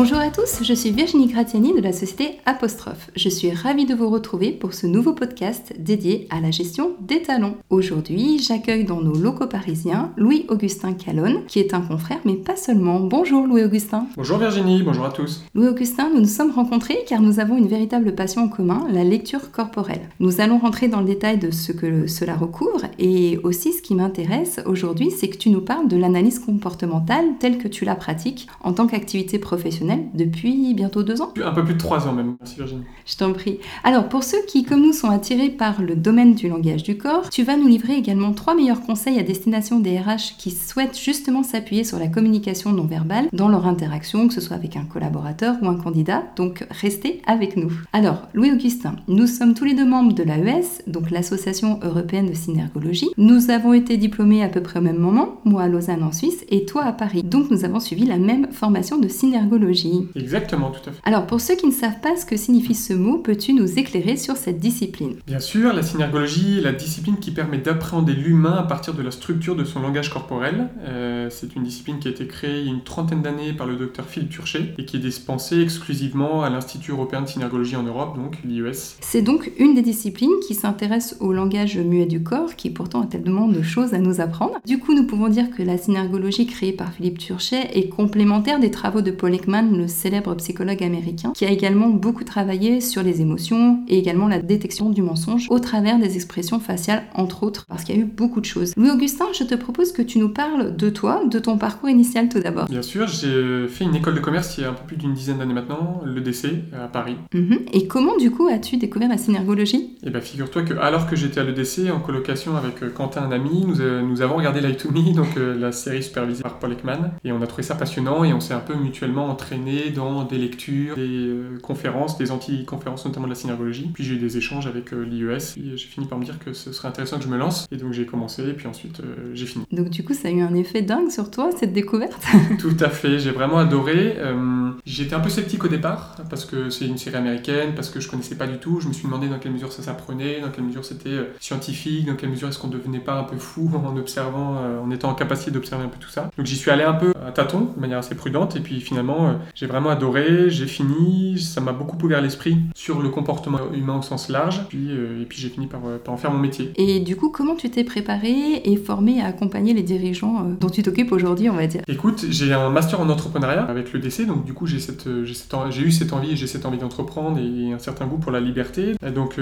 Bonjour à tous, je suis Virginie Gratiani de la société Apostrophe. Je suis ravie de vous retrouver pour ce nouveau podcast dédié à la gestion des talents. Aujourd'hui, j'accueille dans nos locaux parisiens Louis-Augustin Calonne, qui est un confrère, mais pas seulement. Bonjour Louis-Augustin. Bonjour Virginie, bonjour à tous. Louis-Augustin, nous nous sommes rencontrés car nous avons une véritable passion en commun, la lecture corporelle. Nous allons rentrer dans le détail de ce que cela recouvre et aussi ce qui m'intéresse aujourd'hui, c'est que tu nous parles de l'analyse comportementale telle que tu la pratiques en tant qu'activité professionnelle depuis bientôt deux ans Un peu plus de trois ans même. Merci Virginie. Je t'en prie. Alors pour ceux qui, comme nous, sont attirés par le domaine du langage du corps, tu vas nous livrer également trois meilleurs conseils à destination des RH qui souhaitent justement s'appuyer sur la communication non verbale dans leur interaction, que ce soit avec un collaborateur ou un candidat. Donc restez avec nous. Alors Louis-Augustin, nous sommes tous les deux membres de l'AES, donc l'Association européenne de synergologie. Nous avons été diplômés à peu près au même moment, moi à Lausanne en Suisse et toi à Paris. Donc nous avons suivi la même formation de synergologie Exactement, tout à fait. Alors, pour ceux qui ne savent pas ce que signifie ce mot, peux-tu nous éclairer sur cette discipline? Bien sûr, la synergologie est la discipline qui permet d'appréhender l'humain à partir de la structure de son langage corporel. Euh, c'est une discipline qui a été créée il y a une trentaine d'années par le docteur Philippe Turchet et qui est dispensée exclusivement à l'Institut européen de synergologie en Europe, donc l'IES. C'est donc une des disciplines qui s'intéresse au langage muet du corps, qui pourtant a tellement de choses à nous apprendre. Du coup, nous pouvons dire que la synergologie créée par Philippe Turchet est complémentaire des travaux de Paul Ekman le célèbre psychologue américain, qui a également beaucoup travaillé sur les émotions et également la détection du mensonge au travers des expressions faciales, entre autres, parce qu'il y a eu beaucoup de choses. Louis-Augustin, je te propose que tu nous parles de toi, de ton parcours initial tout d'abord. Bien sûr, j'ai fait une école de commerce il y a un peu plus d'une dizaine d'années maintenant, l'EDC, à Paris. Mhm. Et comment du coup as-tu découvert la synergologie? Eh bien, figure-toi que alors que j'étais à l'EDC, en colocation avec euh, Quentin, un ami, nous, euh, nous avons regardé Light to Me, donc euh, la série supervisée par Paul Ekman, et on a trouvé ça passionnant et on s'est un peu mutuellement entraîné dans des lectures, des euh, conférences, des anti-conférences, notamment de la synergologie. Puis j'ai eu des échanges avec euh, l'IES et j'ai fini par me dire que ce serait intéressant que je me lance. Et donc j'ai commencé et puis ensuite euh, j'ai fini. Donc du coup, ça a eu un effet dingue sur toi, cette découverte? Tout à fait, j'ai vraiment adoré. J'étais un peu sceptique au départ parce que c'est une série américaine, parce que je connaissais pas du tout. Je me suis demandé dans quelle mesure ça s'apprenait, dans quelle mesure c'était scientifique, dans quelle mesure est-ce qu'on devenait pas un peu fou en observant, en étant en capacité d'observer un peu tout ça. Donc j'y suis allé un peu à tâtons, de manière assez prudente, et puis finalement j'ai vraiment adoré, j'ai fini, ça m'a beaucoup ouvert l'esprit sur le comportement humain au sens large, puis, euh, et puis j'ai fini par, euh, par, en faire mon métier. Et du coup, comment tu t'es préparé et formé à accompagner les dirigeants euh, dont tu t'occupes aujourd'hui, on va dire? Écoute, j'ai un master en entrepreneuriat avec le DC, donc du coup j'ai cette, j'ai eu cette envie, j'ai cette envie d'entreprendre et un certain goût pour la liberté. Et donc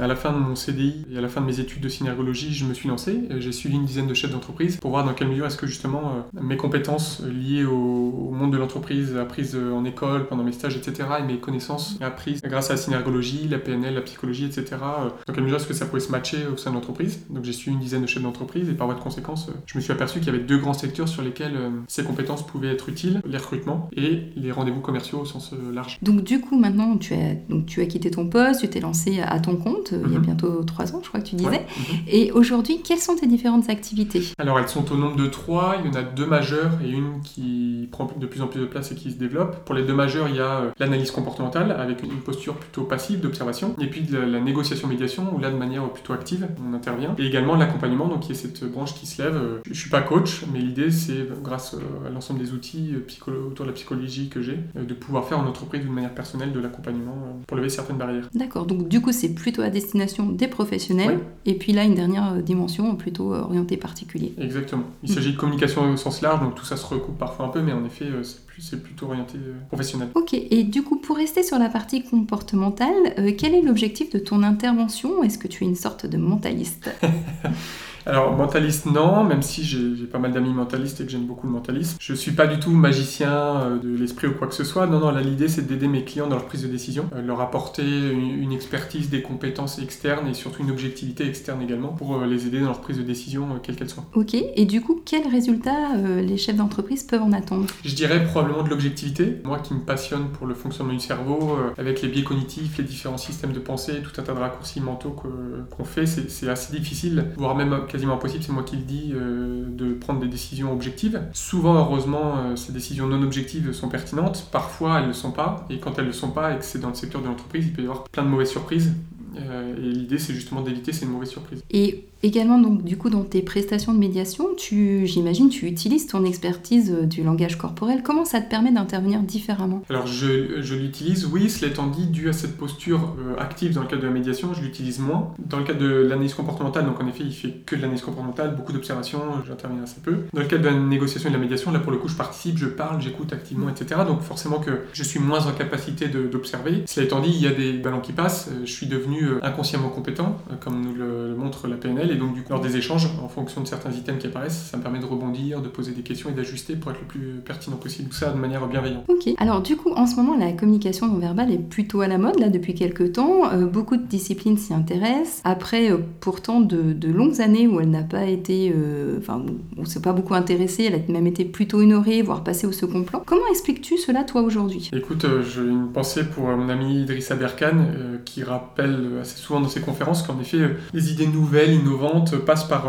à la fin de mon CDI et à la fin de mes études de synergologie, je me suis lancé. J'ai suivi une dizaine de chefs d'entreprise pour voir dans quelle mesure est-ce que justement mes compétences liées au, au monde de l'entreprise apprises en école, pendant mes stages, etc., et mes connaissances apprises grâce à la synergologie, la PNL, la psychologie, etc., euh, dans quelle mesure est-ce que ça pouvait se matcher au sein de l'entreprise. Donc j'ai suivi une dizaine de chefs d'entreprise, et par voie de conséquence, euh, je me suis aperçu qu'il y avait deux grands secteurs sur lesquels euh, ces compétences pouvaient être utiles, les recrutements et les rendez-vous commerciaux au sens large. Donc du coup, maintenant, tu as, donc, tu as quitté ton poste, tu t'es lancé à ton compte, il y a mhm. bientôt trois ans, je crois que tu disais. Mhm. Et aujourd'hui, quelles sont tes différentes activités? Alors elles sont au nombre de trois, il y en a deux majeures et une qui prend de plus en plus de place et qui se développe. Pour les deux majeures, il y a euh, l'analyse comportementale avec une posture plutôt passive d'observation, et puis la, négociation-médiation où là de manière plutôt active on intervient, et également l'accompagnement, donc qui est cette branche qui se lève. Euh, je, ne suis pas coach, mais l'idée c'est grâce euh, à l'ensemble des outils autour de la psychologie que j'ai, de pouvoir faire en entreprise d'une manière personnelle de l'accompagnement pour lever certaines barrières. D'accord, donc du coup c'est plutôt à destination des professionnels, et puis là une dernière dimension plutôt orientée particulier. Exactement. Il s'agit de communication au sens large, donc tout ça se recoupe parfois un peu, mais en effet c'est c'est plutôt orienté euh, professionnel. Ok, et du coup, pour rester sur la partie comportementale, euh, quel est l'objectif de ton intervention? Est-ce que tu es une sorte de mentaliste? Alors, mentaliste, non, même si j'ai pas mal d'amis mentalistes et que j'aime beaucoup le mentalisme. Je suis pas du tout magicien euh, de l'esprit ou quoi que ce soit. Non, non, là, l'idée, c'est d'aider mes clients dans leur prise de décision, euh, leur apporter une, expertise, des compétences externes et surtout une objectivité externe également pour euh, les aider dans leur prise de décision, quelle qu'elle soit. Ok, et du coup, quels résultats les chefs d'entreprise peuvent en attendre? Je dirais probablement de l'objectivité. Moi qui me passionne pour le fonctionnement du cerveau, avec les biais cognitifs, les différents systèmes de pensée, tout un tas de raccourcis mentaux qu'on fait, c'est assez difficile, voire même quasiment impossible, c'est moi qui le dis, euh, de prendre des décisions objectives. Souvent, heureusement, euh, ces décisions non objectives sont pertinentes. Parfois, elles ne le sont pas. Et quand elles ne le sont pas et que c'est dans le secteur de l'entreprise, il peut y avoir plein de mauvaises surprises Euh, et l'idée, c'est justement d'éviter ces mauvaises surprises. Et également, donc, du coup, dans tes prestations de médiation, tu, j'imagine, tu utilises ton expertise euh, du langage corporel. Comment ça te permet d'intervenir différemment? Alors, je, je l'utilise, oui, cela étant dit, dû à cette posture euh, active dans le cadre de la médiation, je l'utilise moins. Dans le cadre de l'analyse comportementale, donc en effet, il fait que de l'analyse comportementale, beaucoup d'observations, j'interviens assez peu. Dans le cadre de la négociation et de la médiation, là, pour le coup, je participe, je parle, j'écoute activement, etc. Donc, forcément que je suis moins en capacité d'observer. Cela étant dit, il y a des ballons qui passent, je suis devenu inconsciemment compétent, comme nous le, montre la PNL, et donc du coup, lors des échanges, en fonction de certains items qui apparaissent, ça me permet de rebondir, de poser des questions et d'ajuster pour être le plus pertinent possible. Tout ça de manière bienveillante. Ok. Alors du coup, en ce moment, la communication non verbale est plutôt à la mode là depuis quelques temps. Euh, beaucoup de disciplines s'y intéressent. Après, euh, pourtant, de, longues années où elle n'a pas été, euh, enfin, on s'est pas beaucoup intéressé, elle a même été plutôt ignorée, voire passée au second plan. Comment expliques-tu cela toi aujourd'hui? Écoute, j'ai une pensée pour mon ami Idrissa Berkan qui rappelle assez souvent dans ses conférences qu'en effet, les idées nouvelles, innovantes passent par,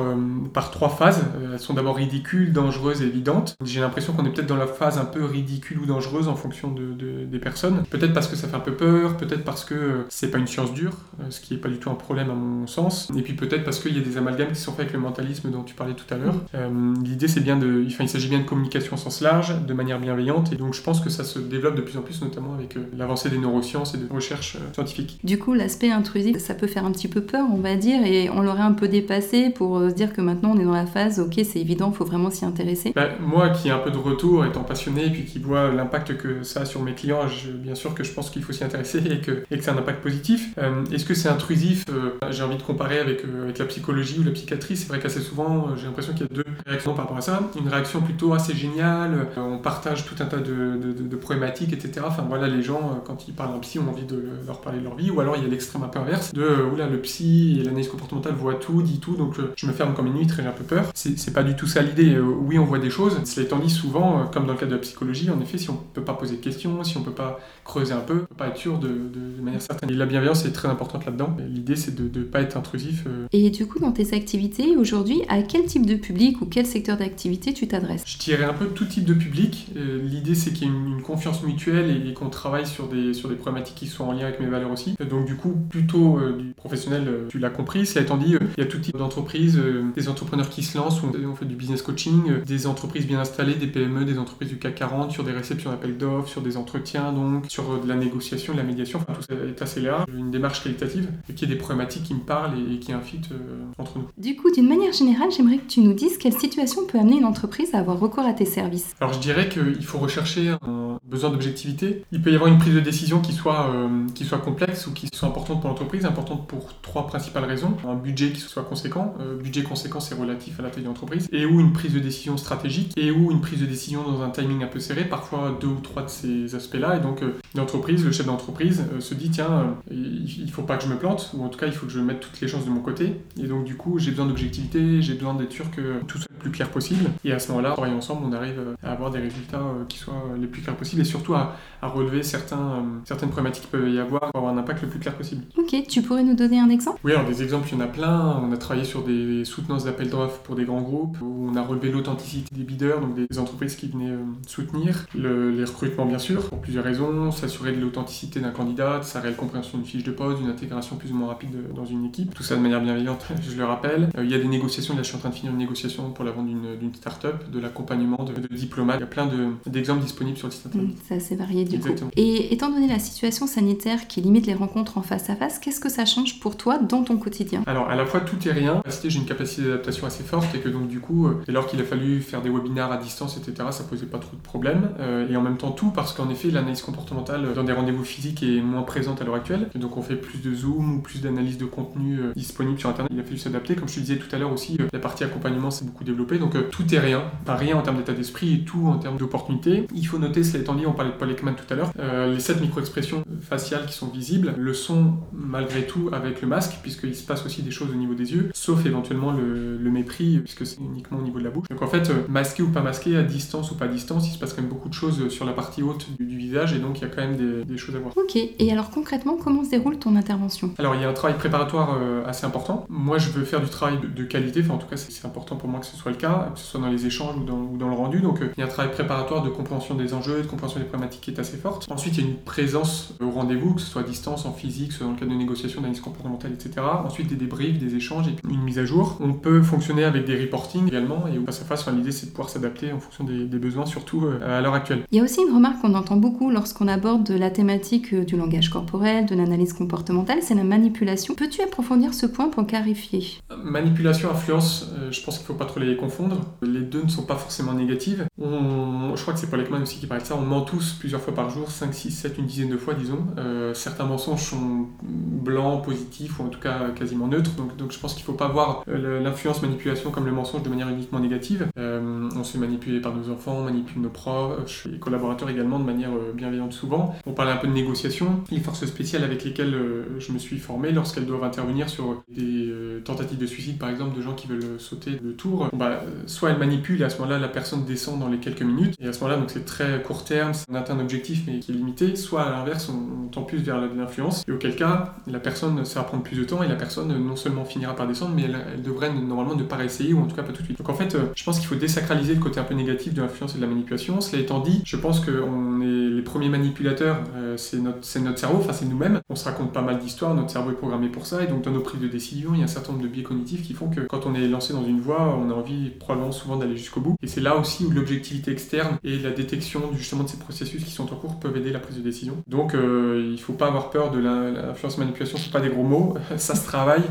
par trois phases. elles sont d'abord ridicules, dangereuses et évidentes. J'ai l'impression qu'on est peut-être dans la phase un peu ridicule ou dangereuse en fonction de, des personnes. Peut-être parce que ça fait un peu peur, peut-être parce que c'est pas une science dure, euh, ce qui est pas du tout un problème à mon sens. Et puis peut-être parce qu'il y a des amalgames qui sont faits avec le mentalisme dont tu parlais tout à l'heure. Euh, l'idée c'est bien de, enfin, il s'agit bien de communication au sens large, de manière bienveillante, et donc je pense que ça se développe de plus en plus, notamment avec euh, l'avancée des neurosciences et de recherches scientifiques. Du coup, l'aspect ça peut faire un petit peu peur, on va dire, et on l'aurait un peu dépassé pour se dire que maintenant on est dans la phase, ok, c'est évident, il faut vraiment s'y intéresser. Bah, moi qui ai un peu de retour, étant passionné, puis qui vois l'impact que ça a sur mes clients, bien sûr que je pense qu'il faut s'y intéresser et que, c'est un impact positif. Euh, est-ce que c'est intrusif? Euh, J'ai envie de comparer avec, euh, avec la psychologie ou la psychiatrie. C'est vrai qu'assez souvent, j'ai l'impression qu'il y a deux réactions par rapport à ça. Une réaction plutôt assez géniale, on partage tout un tas de, problématiques, etc. Enfin voilà, les gens, quand ils parlent en psy, ont envie de leur parler de leur vie. Ou alors il y a l'extrême inverse de, oula, le psy et l'analyse comportementale voient tout, dit tout, donc je me ferme comme une huître et j'ai un peu peur. C'est pas du tout ça l'idée. oui, on voit des choses. Cela étant dit, souvent, comme dans le cas de la psychologie, en effet, si on peut pas poser de questions, si on peut pas creuser un peu, on peut pas être sûr de, de, manière certaine. Et la bienveillance est très importante là-dedans. L'idée, c'est de ne pas être intrusif. Euh. Et du coup, dans tes activités aujourd'hui, à quel type de public ou quel secteur d'activité tu t'adresses? Je dirais un peu tout type de public. Euh, l'idée, c'est qu'il y ait une, confiance mutuelle et, qu'on travaille sur des, sur des problématiques qui sont en lien avec mes valeurs aussi. Donc du coup, plutôt euh, du professionnel, tu l'as compris. Cela étant dit, il y a tout type d'entreprises, des entrepreneurs qui se lancent, on, fait du business coaching, des entreprises bien installées, des PME, des entreprises du CAC 40, sur des réceptions d'appels d'offres, sur des entretiens, donc sur de la négociation, de la médiation, enfin tout ça est assez large, une démarche qualitative et qui est des problématiques qui me parlent et, qui infitent euh, entre nous. Du coup, d'une manière générale, j'aimerais que tu nous dises quelle situation peut amener une entreprise à avoir recours à tes services. Alors je dirais qu'il faut rechercher un besoin d'objectivité. Il peut y avoir une prise de décision qui soit, euh, qui soit complexe ou qui soit importante pour l'entreprise, importante pour trois principales raisons. Un budget qui soit conséquent, euh, budget conséquent c'est relatif à la taille de l'entreprise, et ou une prise de décision stratégique, et ou une prise de décision dans un timing un peu serré, parfois deux ou trois de ces aspects-là, et donc l'entreprise, le chef d'entreprise se dit tiens, il faut pas que je me plante, ou en tout cas il faut que je mette toutes les chances de mon côté. Et donc du coup j'ai besoin d'objectivité, j'ai besoin d'être sûr que tout soit le plus clair possible. Et à ce moment-là, travaillant ensemble, on arrive à avoir des résultats euh, qui soient les plus clairs possibles et surtout à, relever euh, certaines problématiques qui peuvent y avoir pour avoir un impact le plus clair possible. Ok, tu pourrais nous donner un exemple? Oui, alors des exemples, il y en a plein. On a travaillé sur des soutenances d'appels d'offres pour des grands groupes, où on a relevé l'authenticité des bidders, donc des entreprises qui venaient euh, soutenir, les recrutements bien sûr, pour plusieurs raisons, s'assurer de l'authenticité d'un candidat, de sa réelle compréhension d'une fiche de poste, d'une intégration plus ou moins rapide dans une équipe. Tout ça de manière bienveillante, je le rappelle. Euh, il y a des négociations, là je suis en train de finir une négociation pour la vente d'une start-up, de l'accompagnement de, diplomates. Il y a plein d'exemples disponibles sur le site internet. c'est assez varié du coup. Et étant donné la situation sanitaire qui limite les rencontres en face à face, qu'est-ce que ça change pour toi dans ton quotidien? Alors à la fois tout est rien. J'ai une capacité d'adaptation assez forte et que donc du coup, euh, dès lors qu'il a fallu faire des webinaires à distance, etc., ça posait pas trop de problèmes. Euh, et en même temps tout parce qu'en effet l'analyse comportementale dans des rendez-vous physiques est moins présente à l'heure actuelle. Donc on fait plus de zoom ou plus d'analyse de contenu euh, disponible sur internet. Il a fallu s'adapter. Comme je te disais tout à l'heure aussi, euh, la partie accompagnement s'est beaucoup développée. Donc euh, tout est rien. Pas rien en termes d'état d'esprit et tout en termes d'opportunités. Il faut noter, cela étant dit, on parlait de Paul Ekman tout à l'heure, les sept micro-expressions faciales qui sont visibles le sont malgré tout avec le masque, puisqu'il se passe aussi des choses au niveau des yeux, sauf éventuellement le, mépris, puisque c'est uniquement au niveau de la bouche. Donc en fait, masqué ou pas masqué, à distance ou pas à distance, il se passe quand même beaucoup de choses sur la partie haute du, visage et donc il y a quand même des, des choses à voir. Ok, et alors concrètement, comment se déroule ton intervention? Alors il y a un travail préparatoire euh, assez important. Moi je veux faire du travail de, qualité, enfin en tout cas c'est important pour moi que ce soit le cas, que ce soit dans les échanges ou dans, le rendu. Donc euh, il y a un travail préparatoire de compréhension des enjeux, de compréhension des problématiques qui est assez forte. Ensuite il y a une présence au rendez-vous, que ce soit à distance, en physique, soit dans le cadre de négociation, d'analyse comportementale, etc. Ensuite, des débriefs, des échanges et puis une mise à jour. On peut fonctionner avec des reporting également et face à face, l'idée c'est de pouvoir s'adapter en fonction des, besoins, surtout euh, à l'heure actuelle. Il y a aussi une remarque qu'on entend beaucoup lorsqu'on aborde la thématique euh, du langage corporel, de l'analyse comportementale, c'est la manipulation. Peux-tu approfondir ce point pour clarifier? Manipulation, influence, je pense qu'il ne faut pas trop les confondre. Les deux ne sont pas forcément négatives. je crois que c'est Paul Ekman aussi qui parlait de ça. On ment tous plusieurs fois par jour, 5, 6, 7, une dizaine de fois, disons. certains mensonges sont blancs, positifs ou en tout cas quasiment neutres. Donc, donc je pense qu'il ne faut pas voir l'influence manipulation comme le mensonge de manière uniquement négative. Euh, on se fait manipuler par nos enfants, on manipule nos proches, les collaborateurs également de manière euh, bienveillante souvent. On parlait un peu de négociation. Les forces spéciales avec lesquelles euh, je me suis formé lorsqu'elles doivent intervenir sur des tentatives de suicide par exemple de gens qui veulent sauter le tour, bah, soit elles manipulent et à ce moment-là la personne descend dans les quelques minutes et à ce moment-là donc c'est très court terme, on atteint un objectif mais qui est limité, soit à l'inverse on, tend plus vers l'influence et auquel cas la personne ça va prendre plus de temps et la personne non seulement finira par descendre mais elle, devrait normalement ne pas essayer ou en tout cas pas tout de suite. Donc en fait, euh, je pense qu'il faut désacraliser le côté un peu négatif de l'influence et de la manipulation. Cela étant dit, je pense qu'on est les premiers manipulateurs, euh, c'est notre, notre cerveau, enfin c'est nous-mêmes. On se raconte pas mal d'histoires, notre cerveau est programmé pour ça, et donc dans nos prises de décision, il y a un certain nombre de biais cognitifs qui font que quand on est lancé dans une voie, on a envie probablement souvent d'aller jusqu'au bout. Et c'est là aussi où l'objectivité externe et la détection justement de ces processus qui sont en cours peuvent aider la prise de décision. Donc euh, il faut pas avoir peur de l'influence manipulation, c'est pas des gros mots, ça se travaille,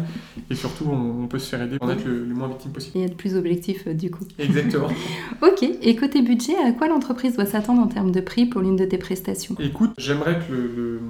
et surtout on, peut se faire aider pour être le, le moins victime possible. Et être plus objectif euh, du coup. Exactement. ok, et côté budget, à quoi l'entreprise doit s'attendre en termes de prix pour l'une de tes prestations? Écoute, j'aimerais que le, le,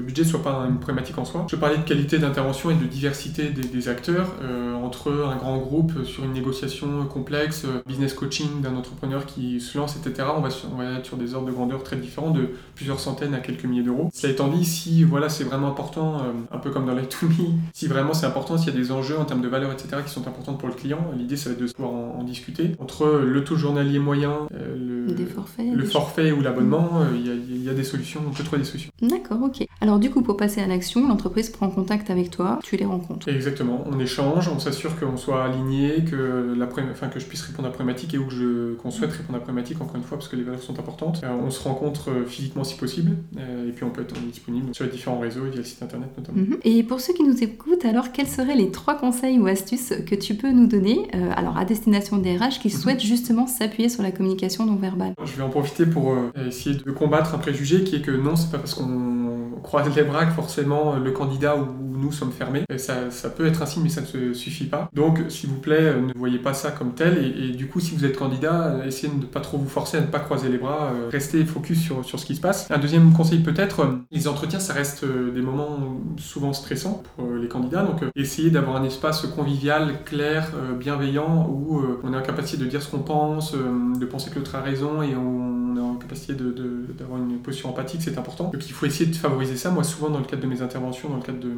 budget soit pas une problématique en soi. Je parlais de qualité d'intervention et de diversité des, acteurs euh, entre un grand groupe sur une négociation complexe, euh, business coaching d'un entrepreneur qui se lance, etc. On va, on va être sur des ordres de grandeur très différents, de plusieurs centaines à quelques milliers d'euros. Cela étant dit, si voilà, c'est vraiment important, un peu comme dans light to me, si vraiment c'est important, s'il y a des enjeux en termes de valeur, etc., qui sont importants pour le client, l'idée ça va être de pouvoir en, discuter. Entre le taux journalier moyen, euh, le, forfaits, le forfait ou l'abonnement, euh, il y, a des solutions, on peut trouver des solutions. D'accord, ok. Alors du coup, pour passer à l'action, l'entreprise prend contact avec toi, tu les rencontres. Exactement, on échange, on s'assure qu'on soit aligné, que, la enfin, que je puisse répondre à la problématique et où je, qu'on souhaite répondre à la problématique, encore une fois, parce que les valeurs sont importantes. Euh, on se rencontre physiquement si possible, et puis on peut être disponible sur les différents réseaux, via le site internet notamment. Mhm. Et pour ceux qui nous écoutent, alors quels seraient les trois conseils ou astuces que tu peux nous donner alors à destination des RH qui mhm. souhaitent justement s'appuyer sur la communication non verbale? Je vais en profiter pour euh, essayer de combattre un préjugé qui est que non, c'est pas parce qu'on croise les bras que forcément le candidat ou nous sommes fermés. ça, peut être ainsi, mais ça ne suffit pas. Donc, s'il vous plaît, euh, ne voyez pas ça comme tel. Et, du coup, si vous êtes candidat, euh, essayez de ne pas trop vous forcer à ne pas croiser les bras. restez focus sur, ce qui se passe. Un deuxième conseil peut-être, les entretiens, ça reste des moments souvent stressants pour les candidats. Donc, essayez d'avoir un espace convivial, clair, bienveillant, où on est en capacité de dire ce qu'on pense, de penser que l'autre a raison et on est en capacité d'avoir une posture empathique, c'est important. Donc il faut essayer de favoriser ça. Moi, souvent, dans le cadre de mes interventions, dans le cadre de,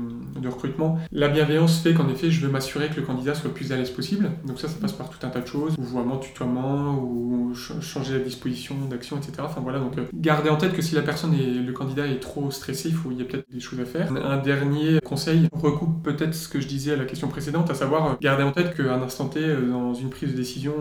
recrutement, la bienveillance fait qu'en effet, je veux m'assurer que le candidat soit le plus à l'aise possible. Donc ça, ça passe par tout un tas de choses, vouvoiement, tutoiement, ou changer la disposition d'action, etc. Enfin voilà, donc euh, gardez en tête que si la personne et le candidat est trop stressé, il, faut, il y a peut-être des choses à faire. Un dernier conseil recoupe peut-être ce que je disais à la question précédente, à savoir euh, garder en tête qu'à un instant T, euh, dans une prise de décision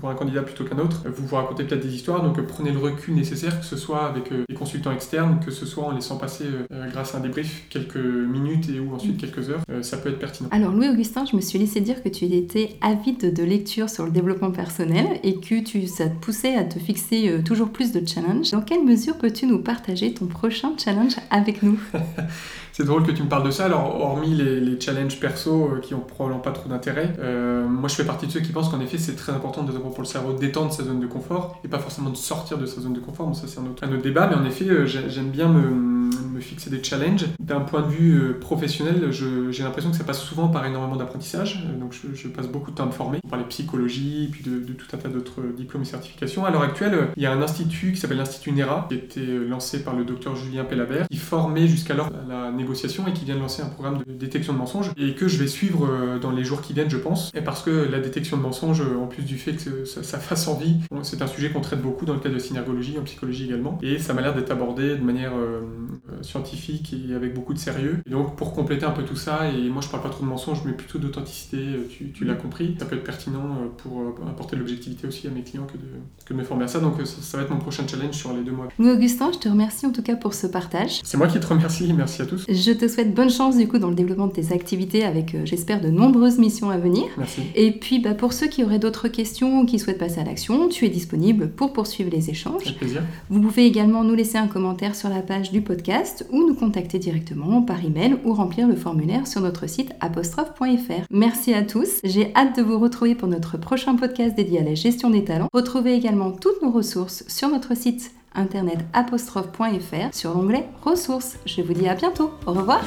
pour un candidat plutôt qu'un autre, vous vous racontez peut-être des histoires, donc prenez le recul nécessaire, que ce soit avec des consultants externes, que ce soit en laissant passer grâce à un débrief quelques minutes et ou ensuite quelques heures, ça peut être pertinent. Alors Louis-Augustin, je me suis laissé dire que tu étais avide de lecture sur le développement personnel et que tu, ça te poussait à te fixer toujours plus de challenges. Dans quelle mesure peux-tu nous partager ton prochain challenge avec nous? C'est drôle que tu me parles de ça. Alors, hormis les, challenges perso euh, qui ont probablement pas trop d'intérêt, euh, moi je fais partie de ceux qui pensent qu'en effet c'est très important de, pour le cerveau d'étendre sa zone de confort et pas forcément de sortir de sa zone de confort. Bon, ça c'est un autre, un autre débat, mais en effet euh, j'aime bien me me fixer des challenges. D'un point de vue euh, professionnel, j'ai l'impression que ça passe souvent par énormément d'apprentissage. Donc je, passe beaucoup de temps à me former. On parlait psychologie, puis de, tout un tas d'autres diplômes et certifications. À l'heure actuelle, il y a un institut qui s'appelle l'Institut NERA, qui a été lancé par le docteur Julien Pellabert, qui formait jusqu'alors la négociation et qui vient de lancer un programme de détection de mensonges et que je vais suivre dans les jours qui viennent, je pense. Et parce que la détection de mensonges, en plus du fait que ça, fasse envie, c'est un sujet qu'on traite beaucoup dans le cadre de synergologie, en psychologie également. Et ça m'a l'air d'être abordé de manière scientifique et avec beaucoup de sérieux. Et donc pour compléter un peu tout ça, et moi je parle pas trop de mensonges, mais plutôt d'authenticité, tu, tu l'as compris, ça peut être pertinent pour apporter de l'objectivité aussi à mes clients que de, que de me former à ça. Donc ça, va être mon prochain challenge sur les deux mois. Louis Augustin, je te remercie en tout cas pour ce partage. C'est moi qui te remercie, merci à tous. Je te souhaite bonne chance du coup dans le développement de tes activités avec, j'espère, de nombreuses missions à venir. Merci. Et puis bah, pour ceux qui auraient d'autres questions ou qui souhaitent passer à l'action, tu es disponible pour poursuivre les échanges. Avec plaisir. Vous pouvez également nous laisser un commentaire sur la page du podcast ou nous contacter directement par email ou remplir le formulaire sur notre site apostrophe.fr. Merci à tous. J'ai hâte de vous retrouver pour notre prochain podcast dédié à la gestion des talents. Retrouvez également toutes nos ressources sur notre site internet apostrophe.fr sur l'onglet ressources. Je vous dis à bientôt. Au revoir.